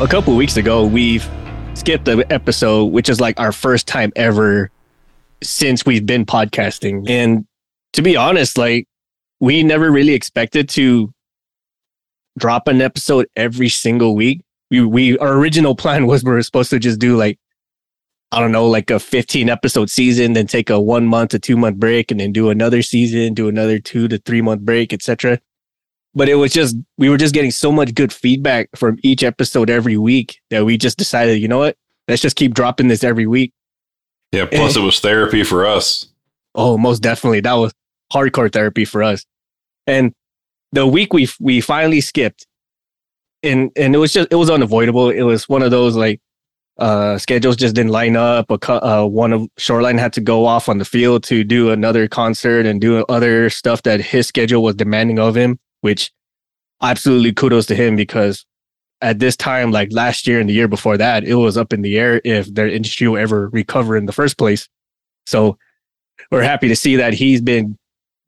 a couple weeks ago, we've skipped the episode, which is like our first time ever since we've been podcasting. And to be honest, like we never really expected to drop an episode every single week. We we our original plan was we were supposed to just do like I don't know, like a 15 episode season, then take a one month to two month break, and then do another season, do another two to three month break, etc. But it was just we were just getting so much good feedback from each episode every week that we just decided, you know what, let's just keep dropping this every week. Yeah. Plus, it was therapy for us. Oh, most definitely, that was hardcore therapy for us. And the week we we finally skipped, and and it was just it was unavoidable. It was one of those like uh, schedules just didn't line up. A Uh, one of Shoreline had to go off on the field to do another concert and do other stuff that his schedule was demanding of him, which absolutely kudos to him because at this time, like last year and the year before that, it was up in the air if their industry will ever recover in the first place. So we're happy to see that he's been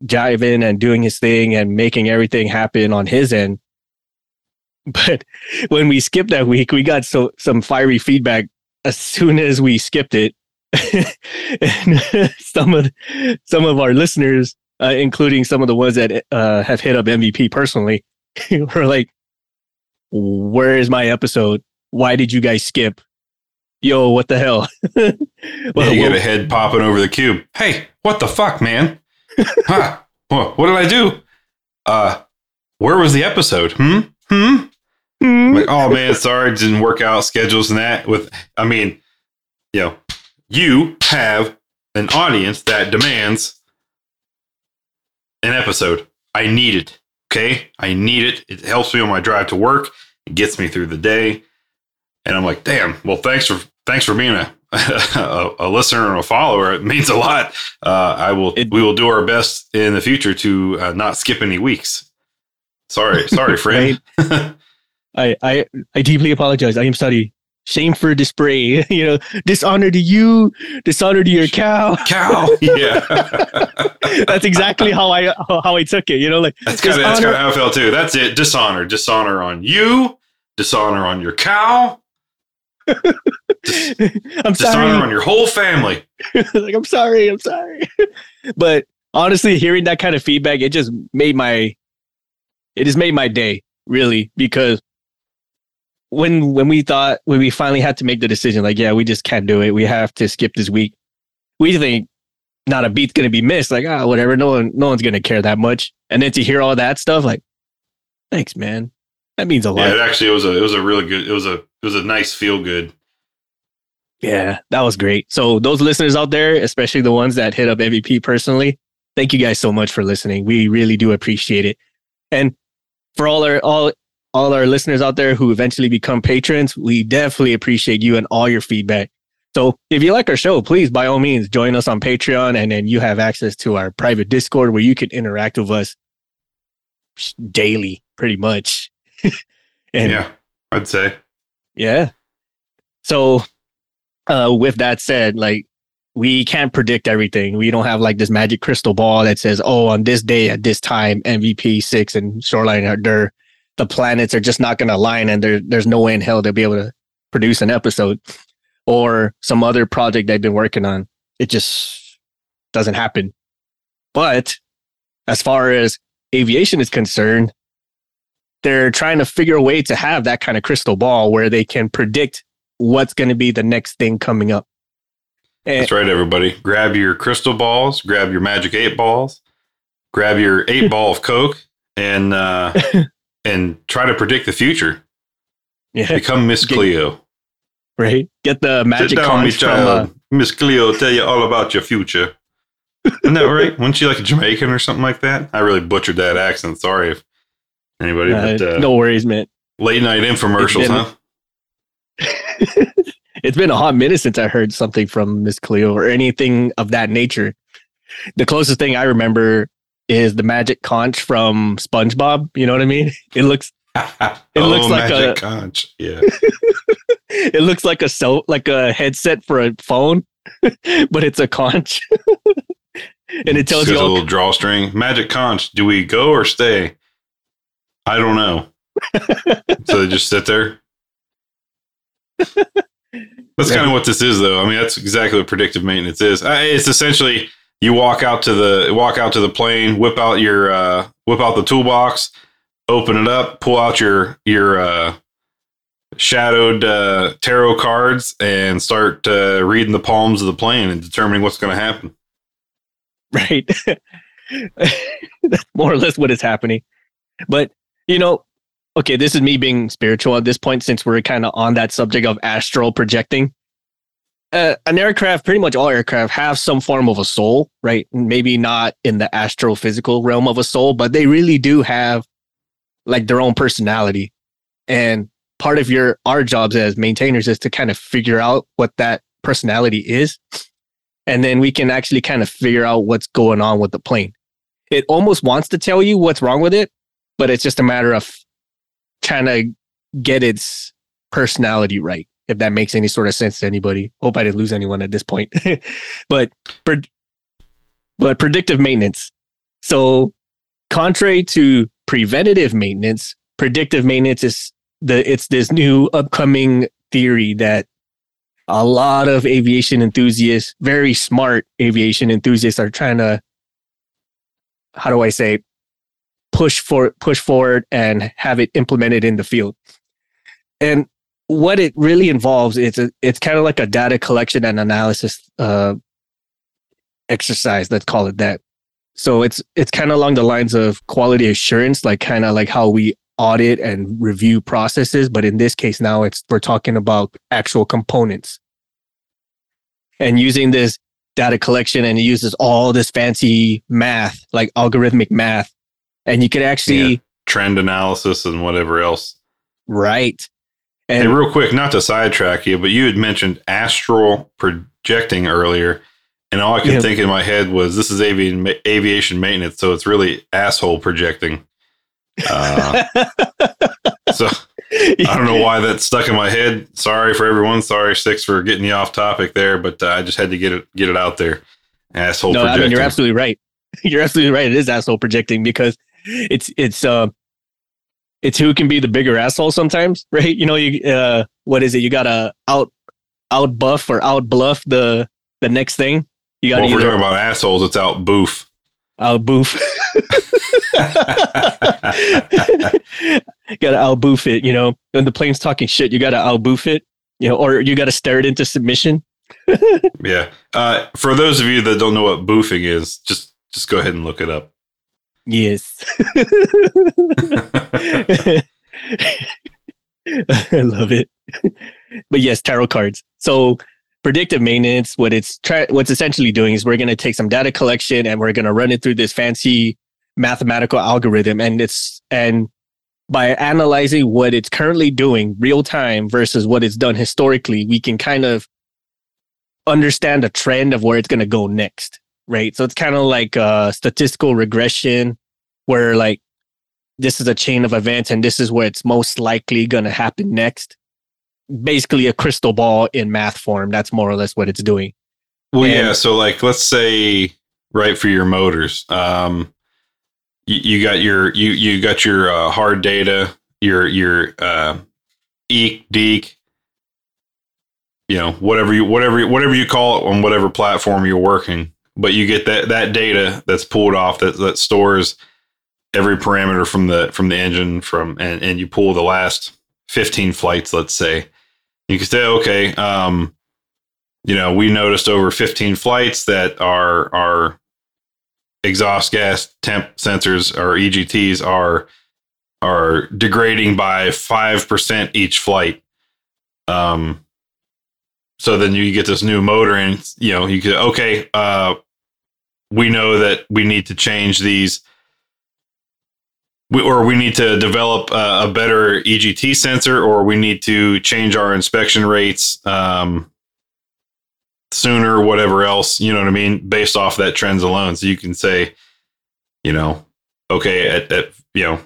jiving and doing his thing and making everything happen on his end. But when we skipped that week, we got so some fiery feedback as soon as we skipped it. and some of some of our listeners, uh, including some of the ones that uh, have hit up MVP personally, were like, "Where is my episode? Why did you guys skip? Yo, what the hell?" well, yeah, you get a head popping over the cube. Hey, what the fuck, man? huh? What, what did I do? Uh, where was the episode? Hmm? Hmm? Mm. Like, oh man, sorry, didn't work out schedules and that. With, I mean, you know, you have an audience that demands an episode. I need it. Okay, I need it. It helps me on my drive to work. It gets me through the day. And I'm like, damn. Well, thanks for thanks for being a a, a listener and a follower. It means a lot. Uh, I will. It, we will do our best in the future to uh, not skip any weeks. Sorry, sorry, friend. I, I, I deeply apologize. I am sorry. Shame for display. you know, dishonor to you, dishonor to your cow. Cow. Yeah. that's exactly how I how I took it. You know, like that's kind of that's kind of how I felt too. That's it. Dishonor, dishonor on you, dishonor on your cow. Dis- I'm sorry. Dishonor on your whole family. like I'm sorry. I'm sorry. but honestly, hearing that kind of feedback, it just made my it just made my day really because when when we thought when we finally had to make the decision, like, yeah, we just can't do it. We have to skip this week. We think not a beat's gonna be missed. Like, ah, whatever. No one, no one's gonna care that much. And then to hear all that stuff, like, thanks, man. That means a lot. Yeah, it actually it was a it was a really good. It was a it was a nice feel good. Yeah, that was great. So those listeners out there, especially the ones that hit up MVP personally, thank you guys so much for listening. We really do appreciate it. And for all our all all our listeners out there who eventually become patrons, we definitely appreciate you and all your feedback. So if you like our show, please by all means join us on Patreon and then you have access to our private Discord where you can interact with us daily, pretty much. and yeah, I'd say. Yeah. So uh with that said, like we can't predict everything. We don't have like this magic crystal ball that says, oh, on this day at this time, MVP six and Shoreline are there the planets are just not going to align and there, there's no way in hell they'll be able to produce an episode or some other project they've been working on. It just doesn't happen. But as far as aviation is concerned, they're trying to figure a way to have that kind of crystal ball where they can predict what's going to be the next thing coming up. And That's right, everybody. Grab your crystal balls, grab your magic eight balls, grab your eight ball of Coke, and uh, and try to predict the future. Yeah. Become Miss Cleo. Right. Get the magic conch from uh, Miss Cleo tell you all about your future. Isn't that right? Wasn't she like a Jamaican or something like that? I really butchered that accent. Sorry if anybody. Uh, but, uh, no worries, man. Late night infomercials, huh? it's been a hot minute since I heard something from Miss Cleo or anything of that nature. The closest thing I remember is the magic conch from SpongeBob. You know what I mean? It looks it oh, looks like a conch. Yeah. it looks like a so like a headset for a phone, but it's a conch. and it tells you all, a little drawstring. Magic conch. Do we go or stay? I don't know. so they just sit there. that's kind of what this is, though. I mean, that's exactly what predictive maintenance is. Uh, it's essentially you walk out to the walk out to the plane, whip out your uh, whip out the toolbox, open it up, pull out your your uh, shadowed uh, tarot cards, and start uh, reading the palms of the plane and determining what's going to happen. Right. That's more or less what is happening. But you know, okay, this is me being spiritual at this point since we're kind of on that subject of astral projecting uh, an aircraft, pretty much all aircraft have some form of a soul, right? Maybe not in the astrophysical realm of a soul, but they really do have like their own personality. And part of your our jobs as maintainers is to kind of figure out what that personality is. And then we can actually kind of figure out what's going on with the plane. It almost wants to tell you what's wrong with it, but it's just a matter of trying to get its personality right if that makes any sort of sense to anybody. Hope I didn't lose anyone at this point. but but predictive maintenance. So contrary to preventative maintenance, predictive maintenance is the it's this new upcoming theory that a lot of aviation enthusiasts, very smart aviation enthusiasts are trying to how do I say push for push forward and have it implemented in the field. And what it really involves it's a, it's kind of like a data collection and analysis uh, exercise. Let's call it that. So it's it's kind of along the lines of quality assurance, like kind of like how we audit and review processes. But in this case, now it's we're talking about actual components and using this data collection and it uses all this fancy math, like algorithmic math, and you could actually yeah, trend analysis and whatever else. Right. And hey, real quick, not to sidetrack you, but you had mentioned astral projecting earlier, and all I could yeah. think in my head was this is aviation aviation maintenance, so it's really asshole projecting. Uh, so I don't know why that stuck in my head. Sorry for everyone. Sorry, Six, for getting you off topic there, but uh, I just had to get it get it out there. Asshole. No, projecting. I mean you're absolutely right. You're absolutely right. It is asshole projecting because it's it's uh it's who can be the bigger asshole sometimes, right? You know, you uh, what is it? You gotta out out buff or out bluff the the next thing. You gotta. Well, if we're talking about assholes, it's out boof. Out boof. gotta out boof it. You know, when the plane's talking shit, you gotta out boof it. You know, or you gotta stare it into submission. yeah. Uh, for those of you that don't know what boofing is, just just go ahead and look it up. Yes. I love it. But yes, tarot cards. So predictive maintenance, what it's try, what's essentially doing is we're going to take some data collection and we're going to run it through this fancy mathematical algorithm, and it's and by analyzing what it's currently doing real time versus what it's done historically, we can kind of understand a trend of where it's going to go next right? So it's kind of like a statistical regression where like this is a chain of events and this is where it's most likely going to happen next. Basically, a crystal ball in math form. That's more or less what it's doing. Well, and, yeah. So, like, let's say, right for your motors, um, you, you got your you you got your uh, hard data, your your uh, eek deek, you know, whatever you whatever whatever you call it on whatever platform you're working but you get that that data that's pulled off that that stores every parameter from the from the engine from and, and you pull the last 15 flights let's say. You can say okay um you know we noticed over 15 flights that our our exhaust gas temp sensors or EGTs are are degrading by 5% each flight. Um so then you get this new motor and you know you could okay uh we know that we need to change these. We, or we need to develop a, a, better EGT sensor or we need to change our inspection rates um, sooner whatever else you know what I mean? Based off that trends alone. So you can say you know okay at, at you know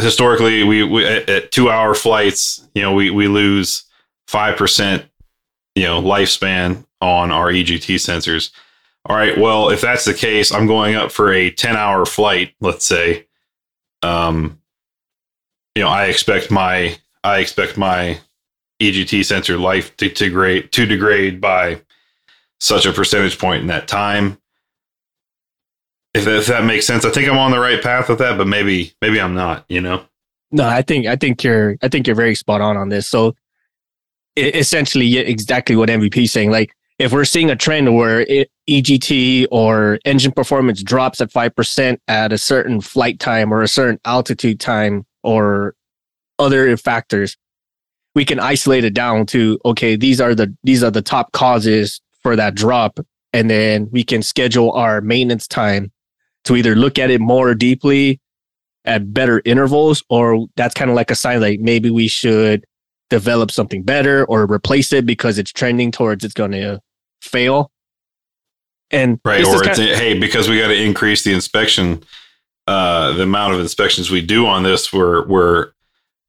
historically we, we at, at two hour flights you know we we lose 5% you know lifespan on our EGT sensors. All right, well, if that's the case, I'm going up for a 10 hour flight, let's say. Um, you know, I expect my I expect my EGT sensor life to, degrade to degrade by such a percentage point in that time. If, if that makes sense, I think I'm on the right path with that, but maybe maybe I'm not. You know. No, I think I think you're I think you're very spot on on this. So essentially, exactly what MVP is saying. Like if we're seeing a trend where EGT or engine performance drops at 5% at a certain flight time or a certain altitude time or other factors, we can isolate it down to, okay, these are the, these are the top causes for that drop. And then we can schedule our maintenance time to either look at it more deeply at better intervals, or that's kind of like a sign like maybe we should develop something better or replace it because it's trending towards it's going to fail. And right, or it's, of, hey, because we got to increase the inspection, uh, the amount of inspections we do on this, we're we're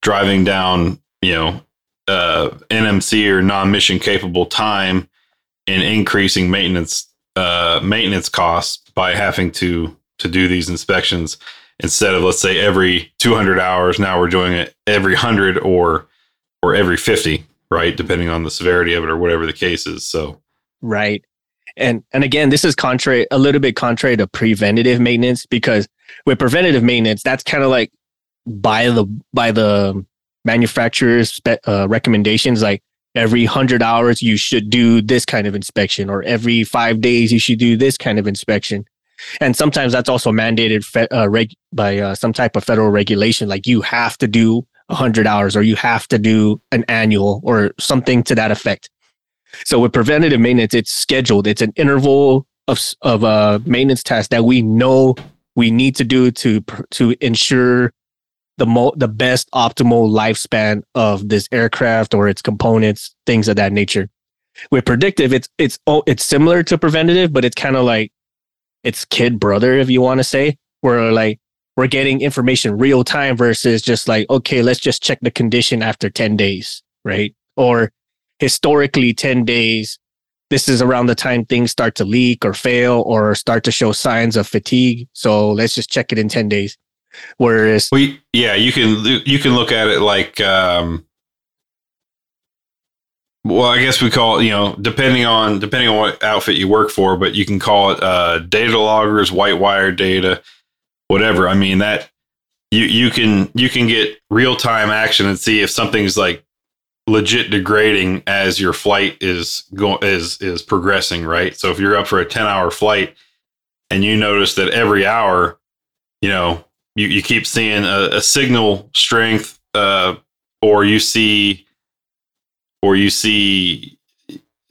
driving down, you know, uh, NMC or non-mission capable time and increasing maintenance uh, maintenance costs by having to to do these inspections instead of let's say every 200 hours now we're doing it every 100 or or every 50 right depending on the severity of it or whatever the case is so. Right. And and again this is contrary a little bit contrary to preventative maintenance because with preventative maintenance that's kind of like by the by the manufacturer's uh, recommendations like every 100 hours you should do this kind of inspection or every 5 days you should do this kind of inspection. And sometimes that's also mandated uh, reg- by uh, some type of federal regulation like you have to do 100 hours or you have to do an annual or something to that effect so with preventative maintenance, it's scheduled. It's an interval of of a maintenance tasks that we know we need to do to to ensure the mo- the best optimal lifespan of this aircraft or its components, things of that nature. With predictive, it's it's oh, it's similar to preventative, but it's kind of like it's kid brother, if you want to say, where like we're getting information real time versus just like okay, let's just check the condition after ten days, right? Or historically 10 days this is around the time things start to leak or fail or start to show signs of fatigue. So let's just check it in 10 days. Whereas we yeah you can you can look at it like um well i guess we call it you know depending on depending on what outfit you work for but you can call it uh data loggers white wire data whatever i mean that you you can you can get real time action and see if something's like legit degrading as your flight is going is is progressing, right? So if you're up for a 10 hour flight and you notice that every hour, you know, you, you keep seeing a, a signal strength, uh, or you see or you see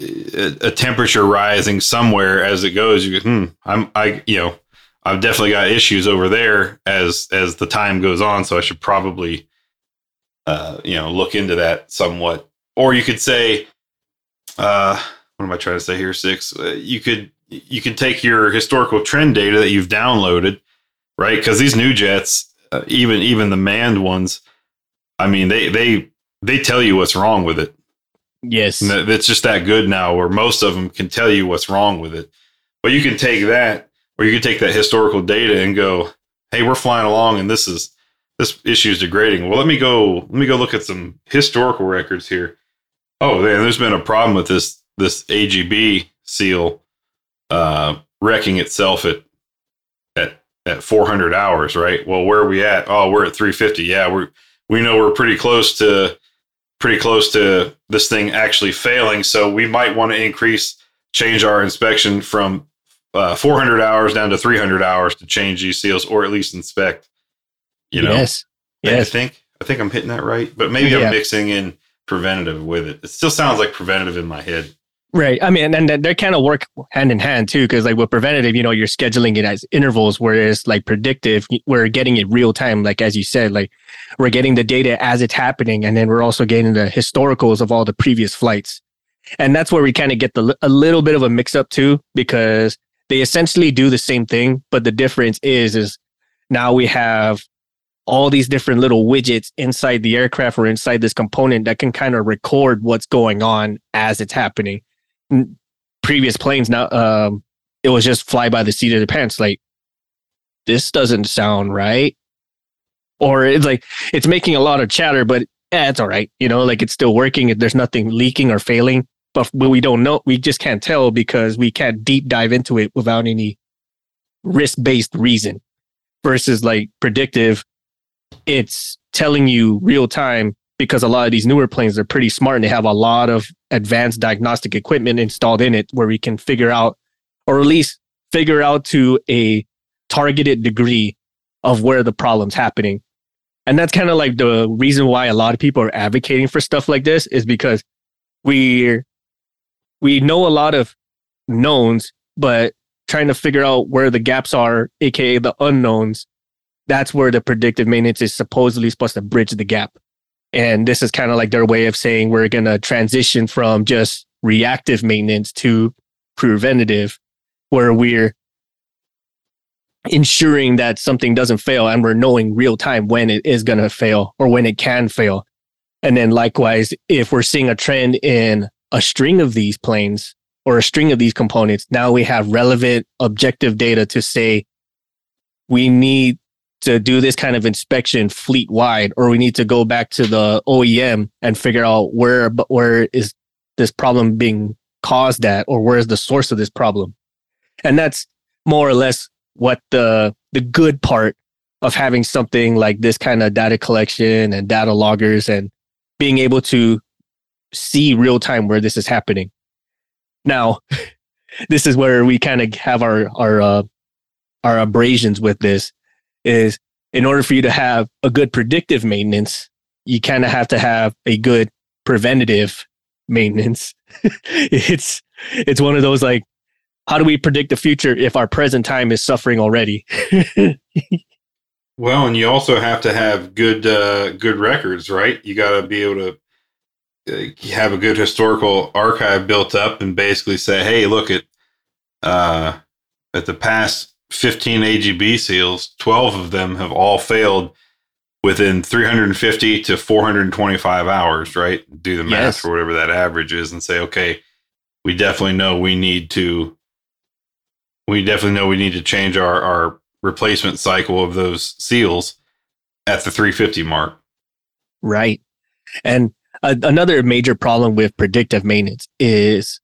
a, a, temperature rising somewhere as it goes, you go, hmm, I'm I you know, I've definitely got issues over there as as the time goes on, so I should probably uh, you know, look into that somewhat. Or you could say, uh, what am I trying to say here? Six. Uh, you could you could take your historical trend data that you've downloaded, right? Because these new jets, uh, even even the manned ones, I mean, they they they tell you what's wrong with it. Yes, and it's just that good now, where most of them can tell you what's wrong with it. But you can take that, or you can take that historical data and go, "Hey, we're flying along, and this is this issue is degrading. Well, let me go. Let me go look at some historical records here. Oh, man, there's been a problem with this this AGB seal uh, wrecking itself at at at 400 hours, right? Well, where are we at? Oh, we're at 350. Yeah, we're we know we're pretty close to pretty close to this thing actually failing. So we might want to increase change our inspection from uh, 400 hours down to 300 hours to change these seals, or at least inspect. You know, yes, yes. I think I think I'm hitting that right, but maybe yeah. I'm mixing in preventative with it. It still sounds like preventative in my head. Right. I mean, and they kind of work hand in hand too, because like with preventative, you know, you're scheduling it as intervals, whereas like predictive, we're getting it real time. Like as you said, like we're getting the data as it's happening, and then we're also getting the historicals of all the previous flights, and that's where we kind of get the a little bit of a mix up too, because they essentially do the same thing, but the difference is is now we have all these different little widgets inside the aircraft or inside this component that can kind of record what's going on as it's happening. Previous planes now, um, it was just fly by the seat of the pants. Like, this doesn't sound right. Or it's like, it's making a lot of chatter, but yeah, it's all right. You know, like it's still working. There's nothing leaking or failing, but we don't know. We just can't tell because we can't deep dive into it without any risk based reason versus like predictive. It's telling you real time because a lot of these newer planes are pretty smart and they have a lot of advanced diagnostic equipment installed in it where we can figure out or at least figure out to a targeted degree of where the problem's happening. And that's kind of like the reason why a lot of people are advocating for stuff like this is because we we know a lot of knowns, but trying to figure out where the gaps are, aka the unknowns, that's where the predictive maintenance is supposedly supposed to bridge the gap. And this is kind of like their way of saying we're going to transition from just reactive maintenance to preventative, where we're ensuring that something doesn't fail and we're knowing real time when it is going to fail or when it can fail. And then likewise, if we're seeing a trend in a string of these planes or a string of these components, now we have relevant objective data to say we need to do this kind of inspection fleet wide, or we need to go back to the OEM and figure out where, where is this problem being caused at, or where is the source of this problem? And that's more or less what the, the good part of having something like this kind of data collection and data loggers and being able to see real time where this is happening. Now, this is where we kind of have our, our, uh, our abrasions with this is in order for you to have a good predictive maintenance, you kind of have to have a good preventative maintenance. it's it's one of those like how do we predict the future if our present time is suffering already? well, and you also have to have good uh, good records, right? You got to be able to have a good historical archive built up and basically say, "Hey, look at uh, at the past 15 AGB seals, 12 of them have all failed within 350 to 425 hours, right? Do the math yes. or whatever that average is and say, okay, we definitely know we need to we definitely know we need to change our, our replacement cycle of those seals at the 350 mark. Right. And another major problem with predictive maintenance is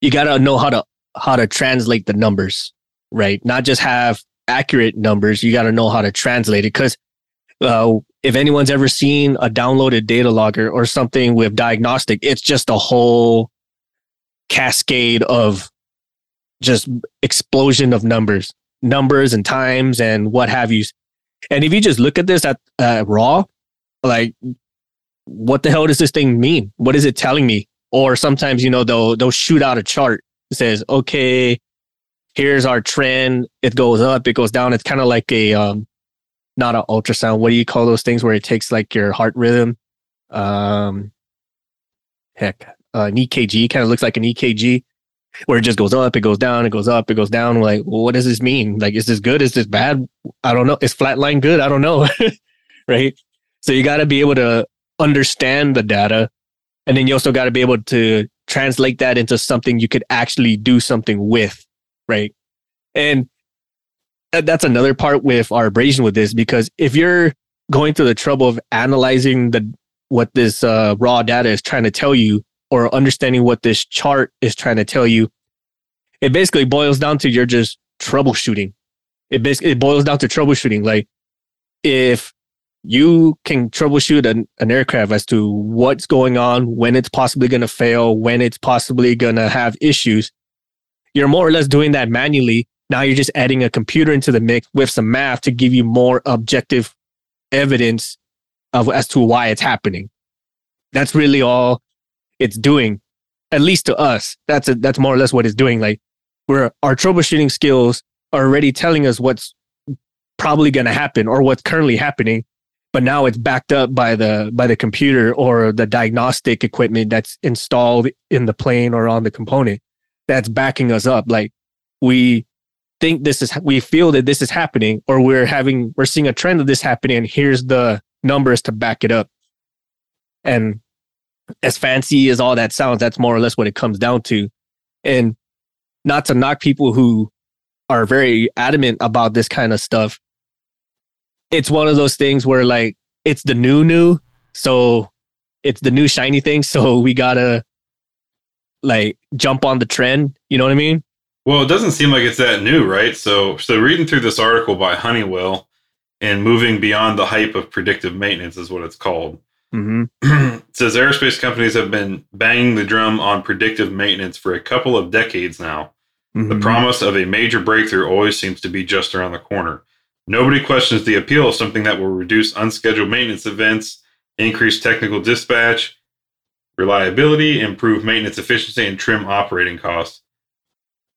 you got to know how to how to translate the numbers right? Not just have accurate numbers, you got to know how to translate it. Because uh, if anyone's ever seen a downloaded data logger or something with diagnostic, it's just a whole cascade of just explosion of numbers, numbers and times and what have you. And if you just look at this at uh, raw, like, what the hell does this thing mean? What is it telling me? Or sometimes, you know, they'll they'll shoot out a chart. It says, okay, here's our trend. It goes up, it goes down. It's kind of like a um, not an ultrasound. What do you call those things where it takes like your heart rhythm? Um, heck, uh, an EKG kind of looks like an EKG where it just goes up, it goes down, it goes up, it goes down. We're like, well, what does this mean? Like, is this good? Is this bad? I don't know. Is flatline good? I don't know. right. So you got to be able to understand the data. And then you also got to be able to translate that into something you could actually do something with right? And that's another part with our abrasion with this because if you're going through the trouble of analyzing the what this uh, raw data is trying to tell you or understanding what this chart is trying to tell you, it basically boils down to you're just troubleshooting. It basically it boils down to troubleshooting. Like if you can troubleshoot an, an aircraft as to what's going on, when it's possibly going to fail, when it's possibly going to have issues, you're more or less doing that manually. Now you're just adding a computer into the mix with some math to give you more objective evidence of as to why it's happening. That's really all it's doing, at least to us. That's a, that's more or less what it's doing. Like where our troubleshooting skills are already telling us what's probably going to happen or what's currently happening, but now it's backed up by the by the computer or the diagnostic equipment that's installed in the plane or on the component that's backing us up. Like we think this is, we feel that this is happening, or we're having, we're seeing a trend of this happening, here's the numbers to back it up. And as fancy as all that sounds, that's more or less what it comes down to. And not to knock people who are very adamant about this kind of stuff. It's one of those things where like it's the new new So it's the new shiny thing. So we gotta like jump on the trend. You know what I mean? Well, it doesn't seem like it's that new, right? So, so reading through this article by Honeywell and moving beyond the hype of predictive maintenance is what it's called. Mm-hmm. it says aerospace companies have been banging the drum on predictive maintenance for a couple of decades now. Mm-hmm. The promise of a major breakthrough always seems to be just around the corner. Nobody questions the appeal of something that will reduce unscheduled maintenance events, increase technical dispatch, reliability, improve maintenance efficiency, and trim operating costs.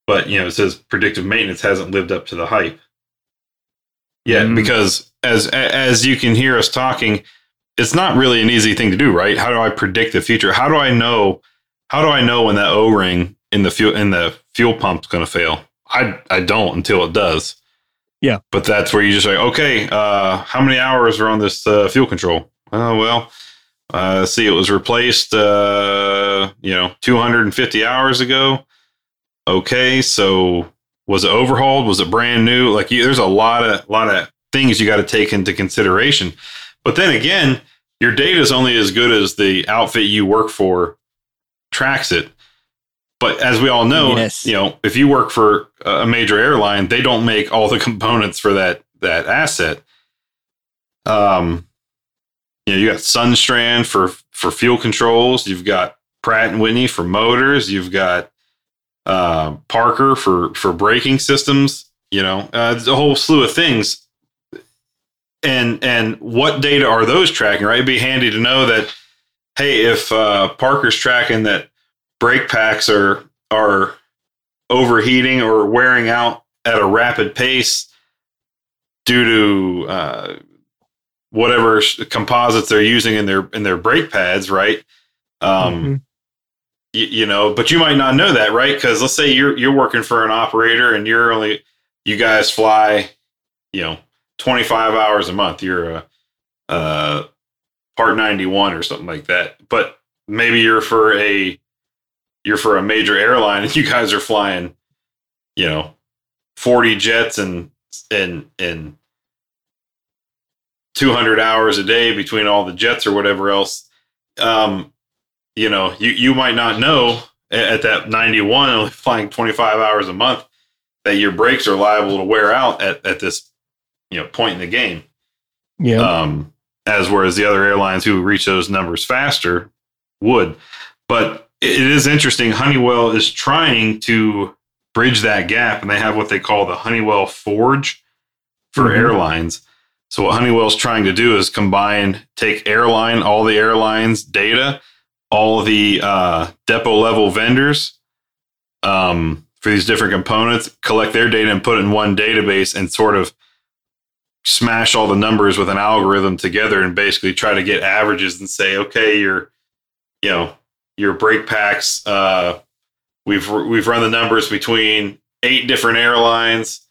But you know, it says predictive maintenance hasn't lived up to the hype. Yeah, Mm. because as as you can hear us talking, it's not really an easy thing to do, right? How do I predict the future? How do I know? How do I know when that O ring in the fuel in the fuel pump's going to fail? I I don't until it does. Yeah. but that's where you just say, okay, uh, how many hours are on this uh, fuel control? Oh well, uh, see, it was replaced, uh, you know, 250 hours ago. Okay, so was it overhauled? Was it brand new? Like, you, there's a lot of lot of things you got to take into consideration. But then again, your data is only as good as the outfit you work for tracks it. But as we all know, Yes. you know, if you work for a major airline, they don't make all the components for that that asset. Um, you know, you got Sundstrand for for fuel controls. You've got Pratt and Whitney for motors. You've got uh, Parker for for braking systems. You know, uh, a whole slew of things. And and what data are those tracking? Right, it'd be handy to know that. Hey, if uh, Parker's tracking that brake packs are are overheating or wearing out at a rapid pace due to uh, whatever composites they're using in their in their brake pads, right? Um, Mhm. y- you know, but you might not know that, right? Because let's say you're you're working for an operator and you're only you guys fly, you know, 25 hours a month. You're a, uh part 91 or something like that. But maybe you're for a you're for a major airline and you guys are flying, you know, 40 jets and and and 200 hours a day between all the jets or whatever else. Um, you know, you you might not know at that 91 only flying 25 hours a month that your brakes are liable to wear out at, at this you know point in the game Yeah. um, as whereas the other airlines who reach those numbers faster would. But it is interesting. Honeywell is trying to bridge that gap, and they have what they call the Honeywell Forge for Mhm. airlines. So what Honeywell's trying to do is combine, take airline, all the airlines' data, all the uh, depot level vendors um, for these different components, collect their data and put it in one database, and sort of smash all the numbers with an algorithm together and basically try to get averages and say, okay, you're, you know, your brake packs. Uh, we've we've run the numbers between eight different airlines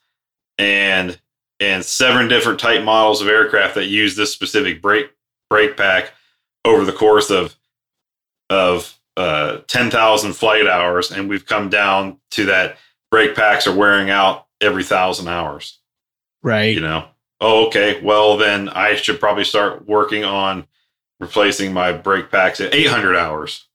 and and seven different type models of aircraft that use this specific brake brake pack over the course of of uh, ten thousand flight hours, and we've come down to that brake packs are wearing out every thousand hours right. you know oh okay well then i should probably start working on replacing my brake packs at 800 hours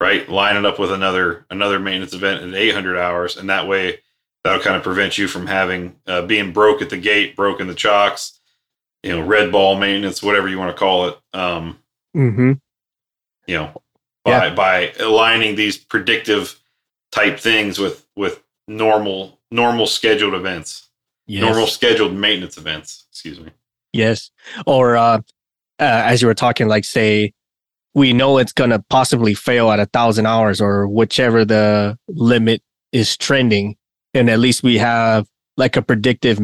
right line it up with another another maintenance event at 800 hours and that way that'll kind of prevent you from having uh, being broke at the gate broke in the chocks you know red ball maintenance whatever you want to call it um mm-hmm. you know by by aligning these predictive type things with with normal normal scheduled events Yes. normal scheduled maintenance events. Excuse me. Yes. Or uh, uh, as you were talking, like say, we know it's gonna possibly fail at a thousand hours or whichever the limit is trending, and at least we have like a predictive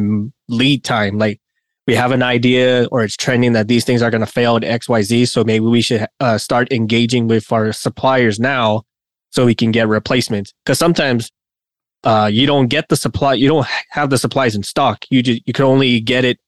lead time. Like we have an idea or it's trending that these things are gonna fail at X Y Z. So maybe we should uh, start engaging with our suppliers now, so we can get replacements. Because sometimes uh, you don't get the supply, you don't have the supplies in stock. You just you can only get it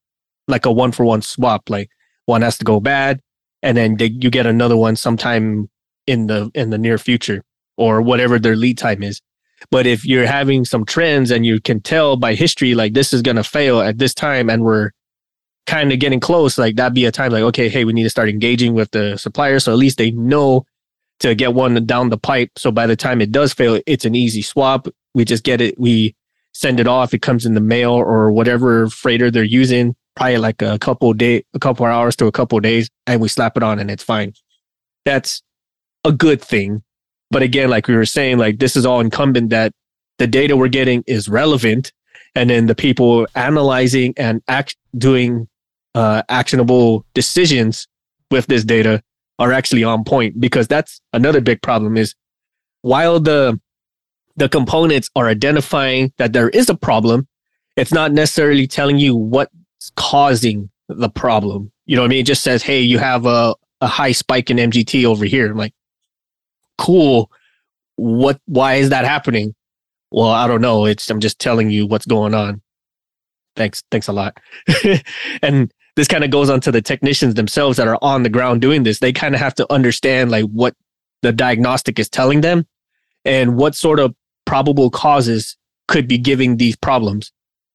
like a one for one swap. Like one has to go bad, and then they, you get another one sometime in the in the near future or whatever their lead time is. But if you're having some trends and you can tell by history like this is gonna fail at this time, and we're kind of getting close, like that'd be a time like, okay, hey, we need to start engaging with the supplier. So at least they know to get one down the pipe. So by the time it does fail, it's an easy swap. We just get it, we send it off. It comes in the mail or whatever freighter they're using, probably like a couple day, a couple hours to a couple days, and we slap it on and it's fine. That's a good thing. But again, like we were saying, like this is all incumbent that the data we're getting is relevant. And then the people analyzing and act doing uh, actionable decisions with this data are actually on point because that's another big problem is while the the components are identifying that there is a problem it's not necessarily telling you what's causing the problem. You know what i mean? It just says hey you have a, a high spike in mgt over here. I'm like cool. What why is that happening? Well i don't know. It's i'm just telling you what's going on. Thanks thanks a lot. And this kind of goes on to the technicians themselves that are on the ground doing this. They kind of have to understand like what the diagnostic is telling them and what sort of probable causes could be giving these problems,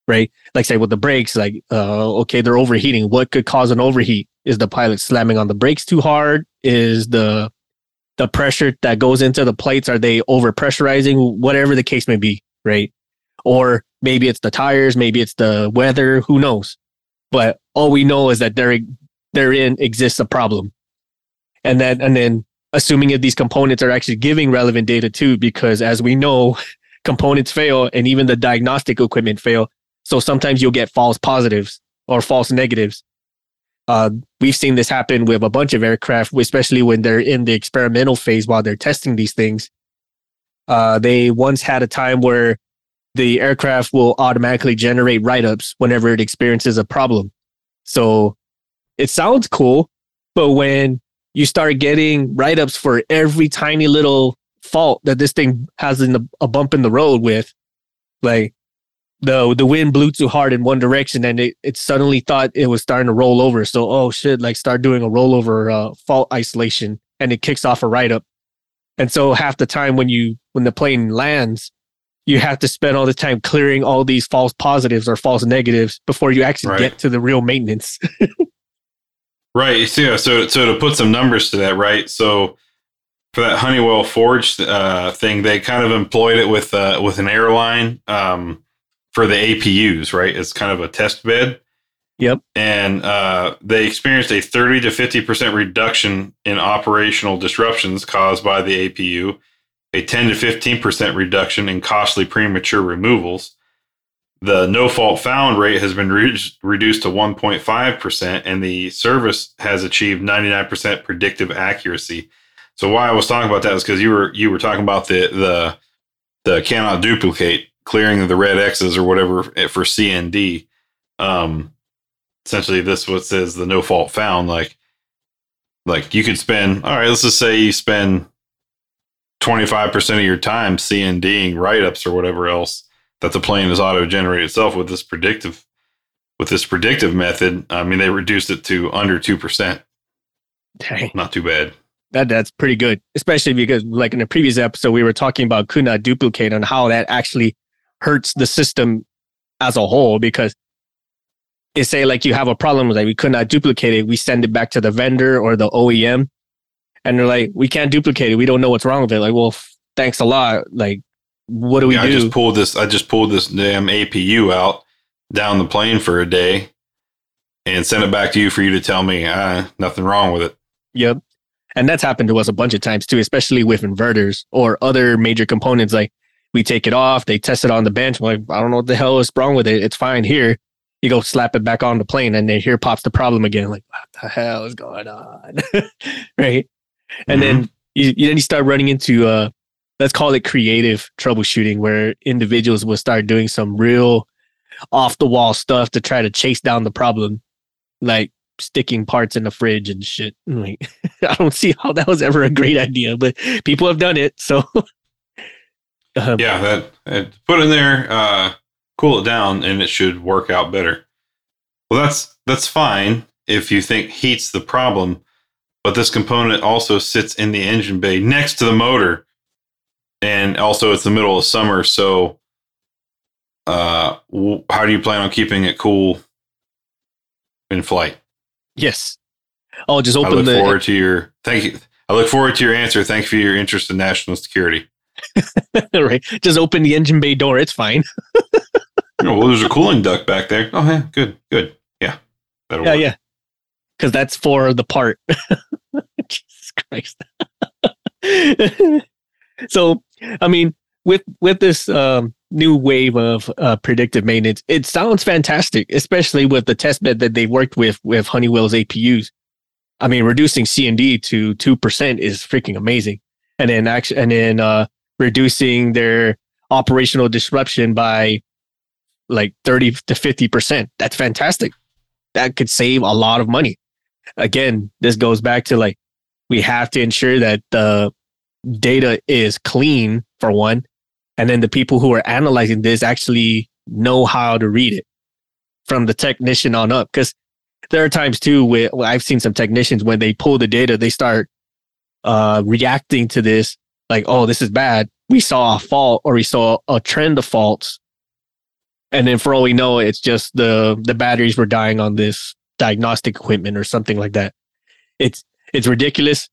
right? Like say with the brakes, like, uh, okay, they're overheating. What could cause an overheat? Is the pilot slamming on the brakes too hard? Is the the pressure that goes into the plates, are they over pressurizing? Whatever the case may be, right? Or maybe it's the tires, maybe it's the weather, who knows? but all we know is that there therein exists a problem and then and then assuming if these components are actually giving relevant data too because as we know components fail and even the diagnostic equipment fail so sometimes you'll get false positives or false negatives uh, we've seen this happen with a bunch of aircraft especially when they're in the experimental phase while they're testing these things uh, they once had a time where the aircraft will automatically generate write ups whenever it experiences a problem. So it sounds cool, but when you start getting write ups for every tiny little fault that this thing has in the, a bump in the road with, like the the wind blew too hard in one direction and it, it suddenly thought it was starting to roll over. So oh shit, like start doing a rollover uh, fault isolation and it kicks off a write up. And so half the time when you when the plane lands, you have to spend all the time clearing all these false positives or false negatives before you actually right. get to the real maintenance. right. So, yeah, so so to put some numbers to that, right? So for that Honeywell Forge uh, thing, they kind of employed it with uh, with an airline um, for the APUs, right? It's kind of a test bed. Yep. And uh, they experienced a 30 to 50% reduction in operational disruptions caused by the APU a 10 to 15% reduction in costly premature removals. The no fault found rate has been re- reduced to 1.5%, and the service has achieved 99% predictive accuracy. So why I was talking about that is because you were you were talking about the the the cannot duplicate clearing the red X's or whatever for CND. Um, essentially, this what says the no fault found. Like, like you could spend. All right, let's just say you spend 25% of your time C and Ding write-ups or whatever else that the plane is auto-generated itself with this predictive with this predictive method. I mean, they reduced it to under 2%. Dang. Not too bad. That that's pretty good, especially because like in the previous episode we were talking about could not duplicate and how that actually hurts the system as a whole because it say like you have a problem with like we could not duplicate it, we send it back to the vendor or the OEM and they're like, we can't duplicate it. We don't know what's wrong with it. Like, well, f- thanks a lot. Like, what do we yeah, do? I just pulled this. I just pulled this damn APU out down the plane for a day and sent it back to you for you to tell me ah, nothing wrong with it. Yep. And that's happened to us a bunch of times too, especially with inverters or other major components. Like we take it off, they test it on the bench. I'm like, I don't know what the hell is wrong with it. It's fine here. You go slap it back on the plane, and then here pops the problem again. Like, what the hell is going on? right and mm-hmm. then you, you then you start running into uh let's call it creative troubleshooting where individuals will start doing some real off the wall stuff to try to chase down the problem like sticking parts in the fridge and shit like i don't see how that was ever a great idea but people have done it so um, yeah that, that put in there uh cool it down and it should work out better well that's that's fine if you think heat's the problem but this component also sits in the engine bay next to the motor. And also, it's the middle of summer. So, uh, how do you plan on keeping it cool in flight. Yes. I'll just open. I look the. forward to your thank you. I look forward to your answer. Thank you for your interest in national security. right. Just open the engine bay door. It's fine. Oh, well, there's a cooling duct back there. Oh, yeah, good, good. Yeah, that'll Yeah, work. yeah. Because that's for the part. Jesus Christ. so, I mean, with with this um, new wave of uh, predictive maintenance, it sounds fantastic, especially with the test bed that they worked with with Honeywell's APUs. I mean, reducing C and D to two percent is freaking amazing, and then actually, and then uh, reducing their operational disruption by like 30 to 50%. That's fantastic. That could save a lot of money. Again, this goes back to like, we have to ensure that the data is clean for one. And then the people who are analyzing this actually know how to read it from the technician on up. Cause there are times too where where I've seen some technicians when they pull the data, they start uh, reacting to this like, oh, this is bad. We saw a fault or we saw a trend of faults. And then for all we know it's just the the batteries were dying on this diagnostic equipment or something like that. It's it's ridiculous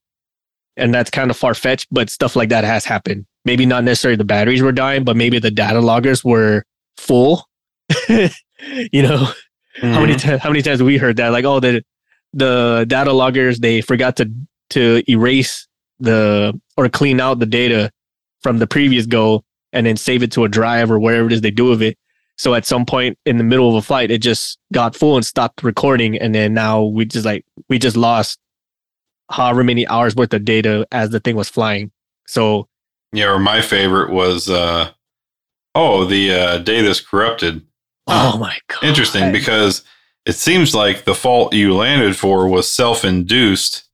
and that's kind of far-fetched but stuff like that has happened. Maybe not necessarily the batteries were dying but maybe the data loggers were full. You know? How many Mhm. times how many times have we heard that? Like oh the the data loggers they forgot to to erase the or clean out the data from the previous go and then save it to a drive or wherever it is they do with it so at some point in the middle of a flight, it just got full and stopped recording. And then now we just like, we just lost however many hours worth of data as the thing was flying. So Yeah, or my favorite was, uh, oh, the uh, data's corrupted. oh my God. Interesting because it seems like the fault you landed for was self induced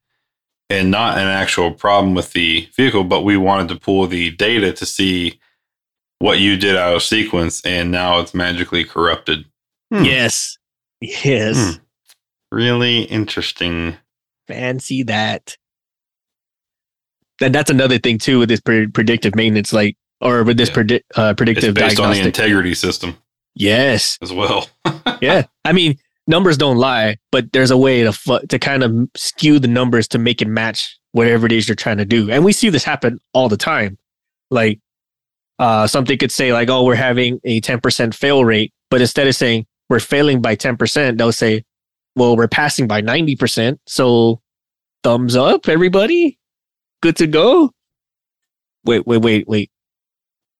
and not an actual problem with the vehicle, but we wanted to pull the data to see what you did out of sequence, and now it's magically corrupted. Hmm. Yes. Yes. Hmm. Really interesting. Fancy that. And that's another thing too with this pre- predictive maintenance, like, or with this Yeah. predi- uh, It's predictive based on the integrity system yes. as well. yeah. I mean, numbers don't lie, but there's a way to fu- to kind of skew the numbers to make it match whatever it is you're trying to do. And we see this happen all the time. Like uh, something could say like, "Oh, we're having a 10% fail rate," but instead of saying we're failing by 10%, they'll say, "Well, we're passing by 90%." So, thumbs up, everybody. Good to go. Wait, wait, wait, wait.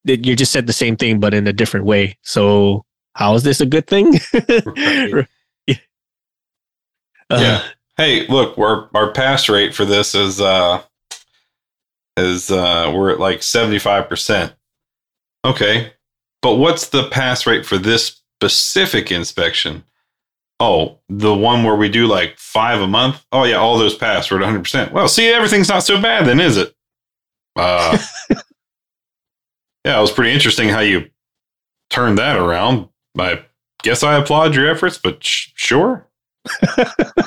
You just said the same thing, but in a different way. So, how is this a good thing? Right. Uh, Yeah. hey, look, our our pass rate for this is uh is uh we're at like 75%. Okay. But what's the pass rate for this specific inspection? Oh, the one where we do like 5 a month? Oh yeah, all those pass we're at 100%. Well, see everything's not so bad then, is it? Uh Yeah, it was pretty interesting how you turned that around. I guess I applaud your efforts, but sh- sure.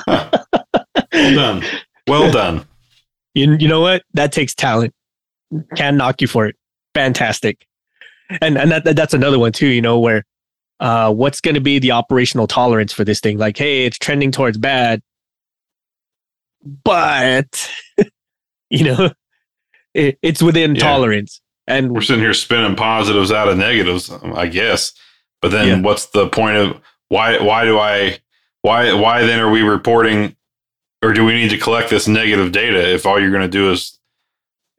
Well done. Well done. You, you know what? That takes talent. Can knock you for it. Fantastic. And and that, that- that's another one too, you know, where uh what's gonna be the operational tolerance for this thing? Like, hey, it's trending towards bad, but you know, it, it's within Yeah. tolerance. And We're sitting here spinning positives out of negatives, I guess. But then Yeah. what's the point of why why do I why why then are we reporting or do we need to collect this negative data if all you're gonna do is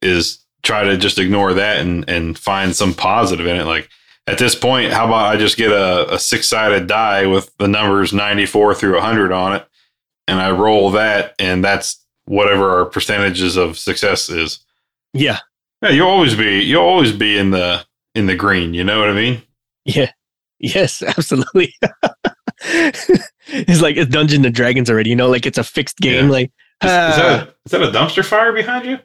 is try to just ignore that and and find some positive in it? Like at this point, how about I just get a, a six sided die with the numbers 94 through 100 on it and I roll that and that's whatever our percentages of success is. yeah, Yeah, you'll always be you'll always be in the in the green. You know what I mean? yeah, yes, absolutely. it's like it's Dungeons and Dragons already, you know, like it's a fixed game. Yeah. Like Is, is ah, that a, is that a dumpster fire behind you?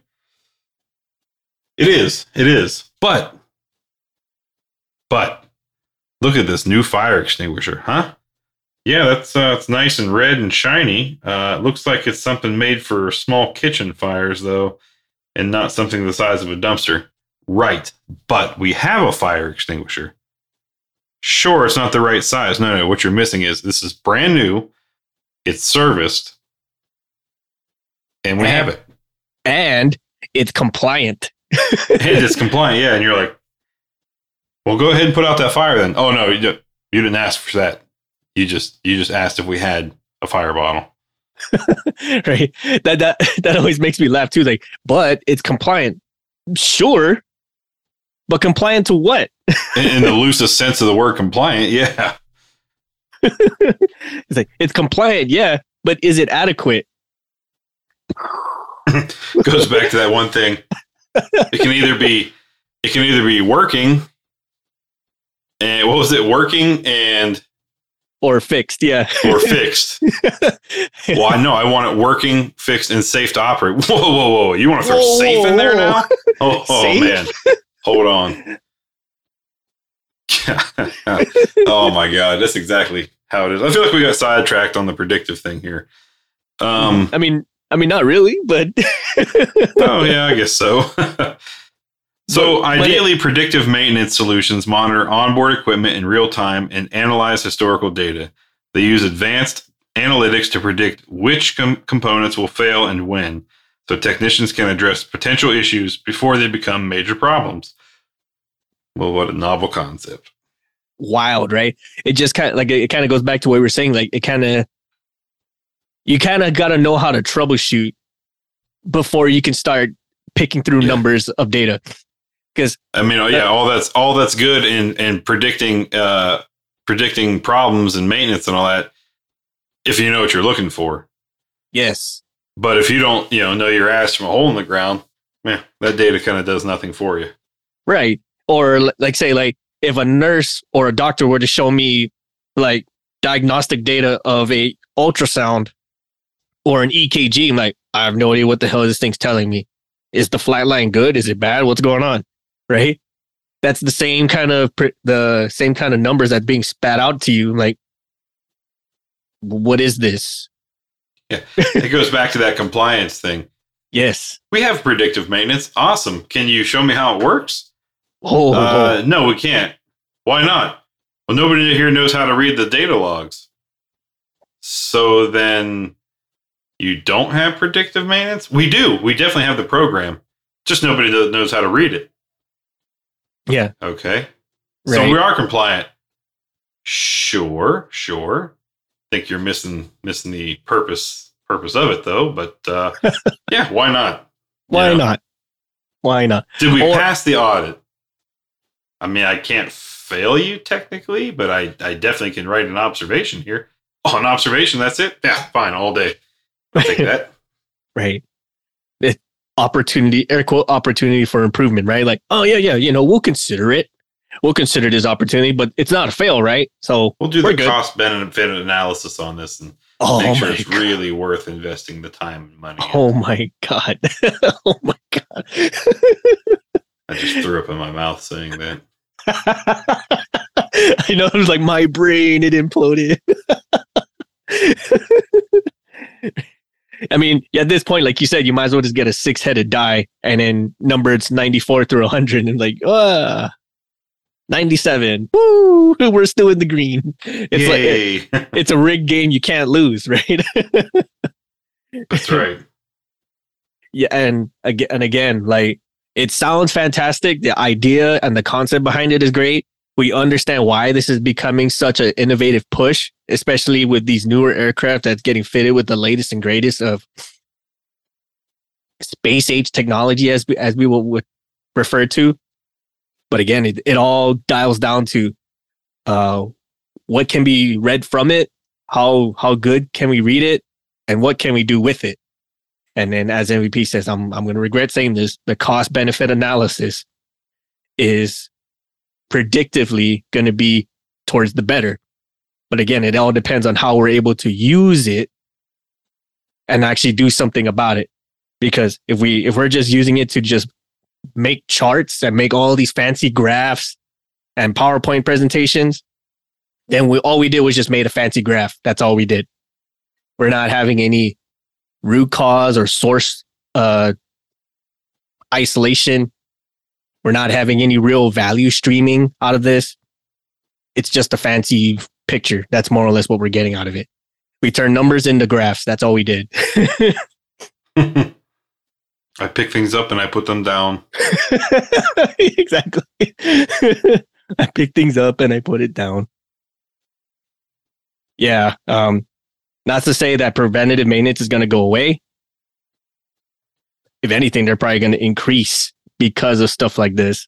It is. It is. But but look at this new fire extinguisher, huh? Yeah, that's uh, it's nice and red and shiny. Uh, it looks like it's something made for small kitchen fires, though, and not something the size of a dumpster. Right, but we have a fire extinguisher. Sure, it's not the right size. No, no. What you're missing is this is brand new. it's serviced, and we And- have it. and it's compliant. and it's compliant. Yeah, and you're like, well, go ahead and put out that fire then. Oh no, you, you didn't ask for that. You just you just asked if we had a fire bottle. right? That that that always makes me laugh too. Like, but it's compliant. Sure. But compliant to what? In, in the loosest sense of the word compliant, yeah. It's like it's compliant, yeah, but is it adequate? Goes back to that one thing. It can either be it can either be working and what was it working and Or fixed, yeah. or fixed. Well, I know I want it working, fixed, and safe to operate. Whoa, whoa, whoa! You want to throw Whoa, safe in there whoa. now? Oh, oh man, hold on. oh my god, that's exactly how it is. I feel like we got sidetracked on the predictive thing here. Um. I mean, I mean, not really, but oh yeah, I guess so. so But- but ideally, predictive maintenance solutions monitor onboard equipment in real time and analyze historical data. They use advanced analytics to predict which com- components will fail and when, so technicians can address potential issues before they become major problems. Well, what a novel concept. wild, right? It just kind of like it kind of goes back to what we were saying. Like it kind of, you kind of got to know how to troubleshoot before you can start picking through Yeah. numbers of data. Because I mean, oh, yeah, all that's all that's good in in predicting uh, predicting problems and maintenance and all that. If you know what you're looking for, Yes, But if you don't, you know, know your ass from a hole in the ground, man, that data kind of does nothing for you. right. Or like say like if a nurse or a doctor were to show me like diagnostic data of a ultrasound or an EKG, I'm like, I have no idea what the hell this thing's telling me. Is the flat line good? Is it bad? What's going on? Right. That's the same kind of the same kind of numbers that being spat out to you. Like, what is this? It goes back to that compliance thing. Yes. We have predictive maintenance. Awesome. Can you show me how it works? Oh, Uh, no, we can't. Why not? Well, nobody here knows how to read the data logs. So then you don't have predictive maintenance? We do. We definitely have the program. Just nobody knows how to read it. yeah. Okay. So we are compliant. Sure, sure. Think you're missing missing the purpose purpose of it though, but uh, yeah, why not? Why Yeah. not? Why not? Did we Or- pass the audit? I mean, I can't fail you technically, but I, I definitely can write an observation here. Oh, an observation, that's it? Yeah, fine, all day. I'll take that. right. It, opportunity, air quote, opportunity for improvement, right? Like, oh yeah, yeah, you know, we'll consider it. We'll consider this opportunity, but it's not a fail, right? So We'll do the good. cost benefit analysis on this and oh make sure it's god. really worth investing the time and money. in. Oh my god. oh my god. I just threw up in my mouth saying that. I know it was like my brain, it imploded. I mean, at this point, like you said, you might as well just get a six headed die and then number it's 94 through 100 and like, ah, 97. Woo, we're still in the green. It's like, Yay. it's a rigged game you can't lose, right? That's right. yeah and again and again like it sounds fantastic the idea and the concept behind it is great we understand why this is becoming such an innovative push especially with these newer aircraft that's getting fitted with the latest and greatest of space age technology as we, as we will would refer to but again it, it all dials down to uh what can be read from it how how good can we read it and what can we do with it and then as MVP says, I'm I'm gonna regret saying this, the cost benefit analysis is predictively gonna be towards the better. But again, it all depends on how we're able to use it and actually do something about it. Because if we if we're just using it to just make charts and make all these fancy graphs and PowerPoint presentations, then we all we did was just made a fancy graph. That's all we did. We're not having any root cause or source uh, isolation. We're not having any real value streaming out of this. It's just a fancy picture. That's more or less what we're getting out of it. We turn numbers into graphs. That's all we did. I pick things up and I put them down. exactly. I pick things up and I put it down. Yeah. Um, not to say that preventative maintenance is going to go away. If anything, they're probably going to increase because of stuff like this.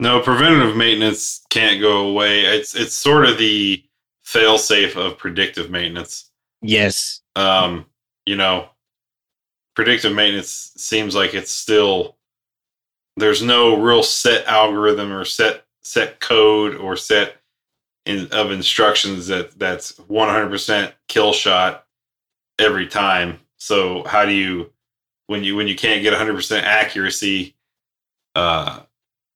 No, preventative maintenance can't go away. It's it's sort of the fail safe of predictive maintenance. Yes. Um, you know, predictive maintenance seems like it's still there's no real set algorithm or set set code or set in, of instructions that that's 100% kill shot every time. So how do you when you when you can't get 100% accuracy uh,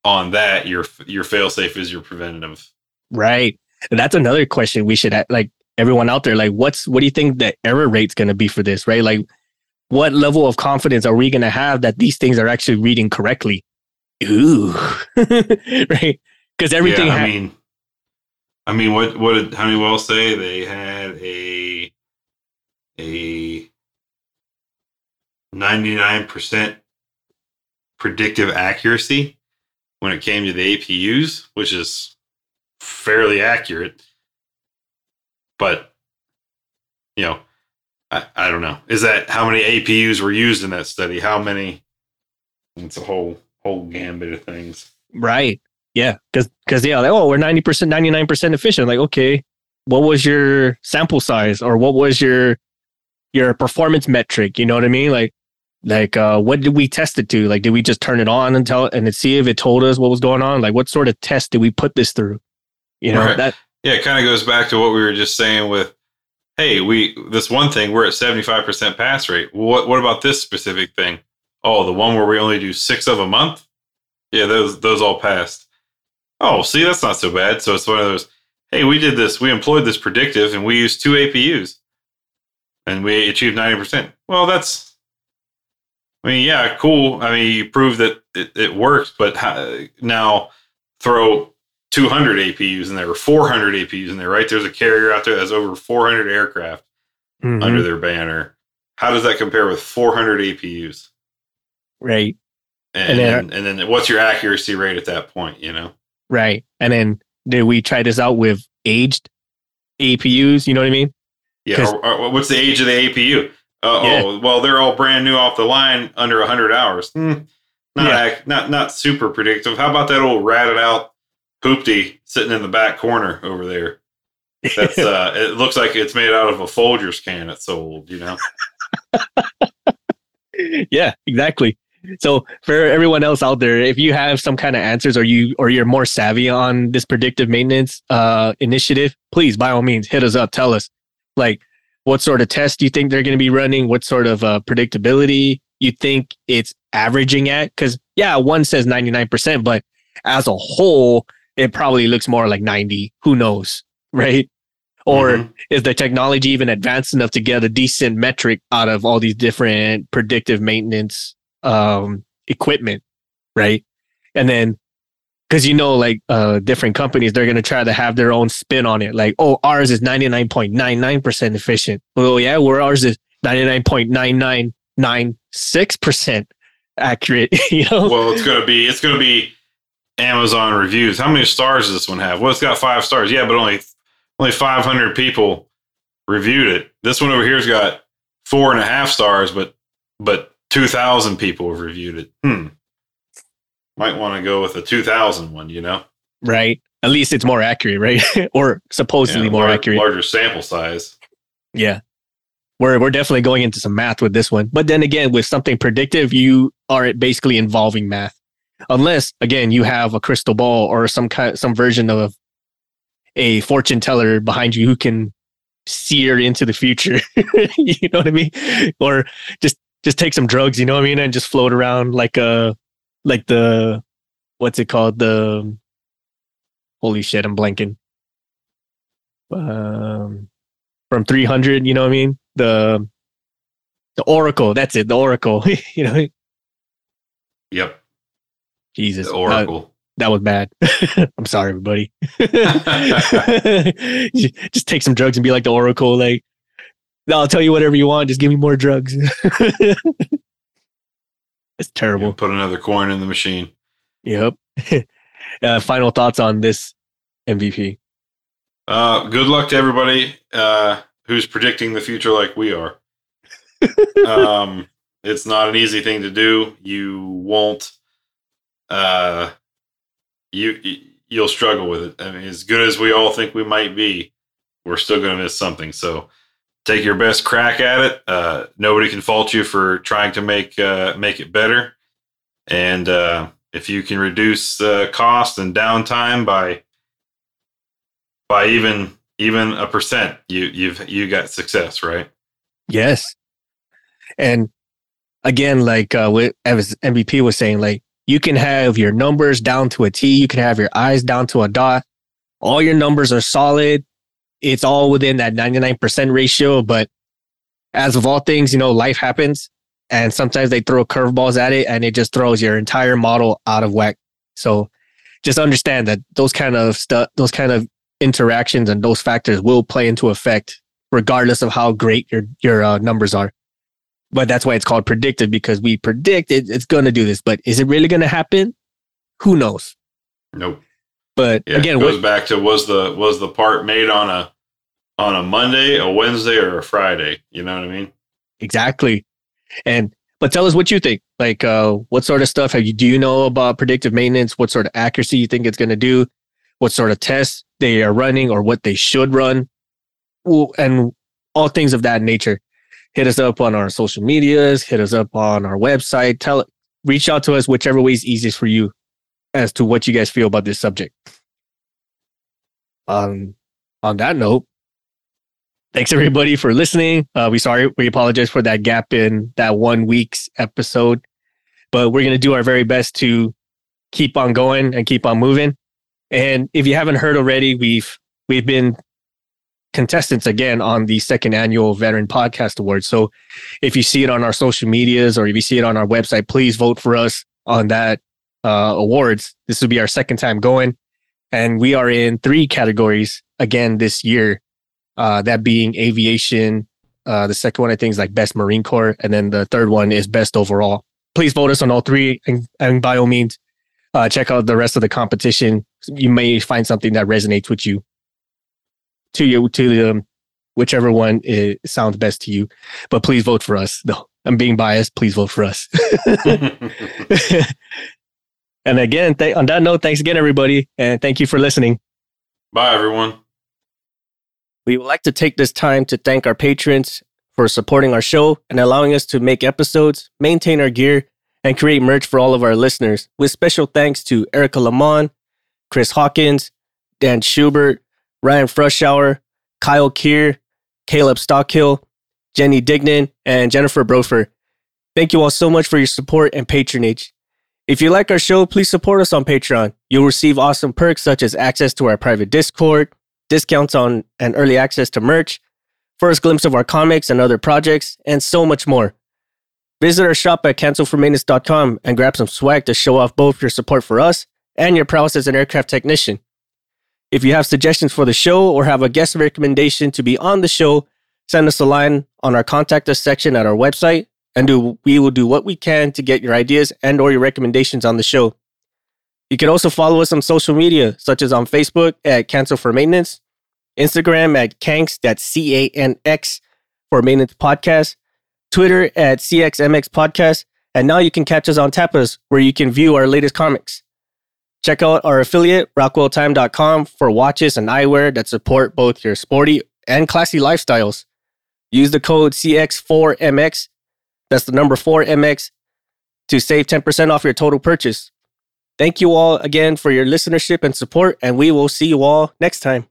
on that, your your failsafe is your preventative. Right. And that's another question we should have, like everyone out there like what's what do you think the error rate's going to be for this, right? Like what level of confidence are we going to have that these things are actually reading correctly? Ooh. right? Cuz everything yeah, I ha- mean I mean, what what did Honeywell say? They had a a ninety nine percent predictive accuracy when it came to the APUs, which is fairly accurate. But you know, I, I don't know. Is that how many APUs were used in that study? How many? It's a whole whole gambit of things. Right. Yeah, because because yeah, like, oh, we're ninety percent, ninety nine percent efficient. Like, okay, what was your sample size, or what was your your performance metric? You know what I mean? Like, like uh, what did we test it to? Like, did we just turn it on and tell and see if it told us what was going on? Like, what sort of test did we put this through? You know right. that. Yeah, it kind of goes back to what we were just saying with, hey, we this one thing we're at seventy five percent pass rate. What what about this specific thing? Oh, the one where we only do six of a month. Yeah, those those all passed oh, see, that's not so bad. So it's one of those, hey, we did this, we employed this predictive and we used two APUs and we achieved 90%. Well, that's, I mean, yeah, cool. I mean, you prove that it, it works, but how, now throw 200 APUs in there or 400 APUs in there, right? There's a carrier out there that's over 400 aircraft mm-hmm. under their banner. How does that compare with 400 APUs? Right. And, and, then, and then what's your accuracy rate at that point, you know? Right. And then did we try this out with aged APUs? You know what I mean? Yeah. Or, or what's the age of the APU? Uh, yeah. Oh, well, they're all brand new off the line under 100 hours. Hmm. Not, yeah. not not super predictive. How about that old ratted out hoopty sitting in the back corner over there? That's uh, it looks like it's made out of a Folgers can. It's old, you know. yeah, exactly. So for everyone else out there, if you have some kind of answers or you or you're more savvy on this predictive maintenance uh, initiative, please by all means hit us up. Tell us like what sort of test you think they're going to be running, what sort of uh, predictability you think it's averaging at. Because yeah, one says 99%, but as a whole, it probably looks more like 90. Who knows, right? Or mm-hmm. is the technology even advanced enough to get a decent metric out of all these different predictive maintenance um, equipment, right? And then because you know, like uh, different companies, they're gonna try to have their own spin on it. Like, oh, ours is ninety nine point nine nine percent efficient. Well, yeah, where ours is ninety nine point nine nine nine six percent accurate. You know, well, it's gonna be it's gonna be Amazon reviews. How many stars does this one have? Well, it's got five stars. Yeah, but only only five hundred people reviewed it. This one over here's got four and a half stars, but but 2,000 people have reviewed it. Hmm. Might want to go with a 2,000 one, you know? Right. At least it's more accurate, right? or supposedly yeah, more accurate. Larger sample size. Yeah. We're, we're definitely going into some math with this one. But then again, with something predictive, you are basically involving math. Unless, again, you have a crystal ball or some kind, some version of a fortune teller behind you who can sear into the future. you know what I mean? Or just just take some drugs, you know what I mean, and just float around like a uh, like the what's it called the holy shit, I'm blanking. Um, from 300, you know what I mean? The the Oracle, that's it, the Oracle. you know. Yep. Jesus. The Oracle. Uh, that was bad. I'm sorry, everybody. just take some drugs and be like the Oracle, like I'll tell you whatever you want. Just give me more drugs. it's terrible. Put another coin in the machine. Yep. uh, final thoughts on this MVP. Uh, good luck to everybody uh, who's predicting the future like we are. um, it's not an easy thing to do. You won't. Uh, you you'll struggle with it. I mean, as good as we all think we might be, we're still going to miss something. So take your best crack at it. Uh, nobody can fault you for trying to make uh, make it better. And uh, if you can reduce the cost and downtime by by even even a percent, you you've you got success, right? Yes. And again, like uh, what MVP was saying, like you can have your numbers down to a T, you can have your eyes down to a dot. All your numbers are solid. It's all within that 99% ratio. But as of all things, you know, life happens and sometimes they throw curveballs at it and it just throws your entire model out of whack. So just understand that those kind of stuff, those kind of interactions and those factors will play into effect regardless of how great your, your uh, numbers are but that's why it's called predictive because we predict it, it's going to do this. But is it really going to happen? Who knows? Nope. But yeah, again, it goes what, back to was the was the part made on a on a Monday, a Wednesday, or a Friday? You know what I mean? Exactly. And but tell us what you think. Like, uh, what sort of stuff have you do you know about predictive maintenance? What sort of accuracy you think it's going to do? What sort of tests they are running, or what they should run, and all things of that nature hit us up on our social medias, hit us up on our website, tell reach out to us whichever way is easiest for you as to what you guys feel about this subject. Um on that note, thanks everybody for listening. Uh, we sorry we apologize for that gap in that one week's episode, but we're gonna do our very best to keep on going and keep on moving. And if you haven't heard already, we've we've been contestants again on the second annual Veteran Podcast Awards. So if you see it on our social medias or if you see it on our website, please vote for us on that uh, awards. This will be our second time going. And we are in three categories again this year. Uh, that being aviation. Uh, the second one, I think, is like best Marine Corps. And then the third one is best overall. Please vote us on all three. And, and by all means, uh, check out the rest of the competition. You may find something that resonates with you to you to the um, whichever one it sounds best to you. But please vote for us. No, I'm being biased. Please vote for us. and again, th- on that note, thanks again, everybody, and thank you for listening. Bye, everyone. We would like to take this time to thank our patrons for supporting our show and allowing us to make episodes, maintain our gear, and create merch for all of our listeners. With special thanks to Erica Lamont, Chris Hawkins, Dan Schubert, Ryan Frushauer, Kyle Keir, Caleb Stockhill, Jenny Dignan, and Jennifer Brofer. Thank you all so much for your support and patronage. If you like our show, please support us on Patreon. You'll receive awesome perks such as access to our private Discord, discounts on and early access to merch, first glimpse of our comics and other projects, and so much more. Visit our shop at cancelformaintenance.com and grab some swag to show off both your support for us and your prowess as an aircraft technician. If you have suggestions for the show or have a guest recommendation to be on the show, send us a line on our contact us section at our website and do, we will do what we can to get your ideas and or your recommendations on the show. You can also follow us on social media, such as on Facebook at Cancel for Maintenance, Instagram at Canx, that's C-A-N-X for Maintenance Podcast, Twitter at CXMX Podcast, and now you can catch us on Tapas, where you can view our latest comics. Check out our affiliate, rockwelltime.com, for watches and eyewear that support both your sporty and classy lifestyles. Use the code CX4MX, that's the number 4MX, to save 10% off your total purchase. Thank you all again for your listenership and support, and we will see you all next time.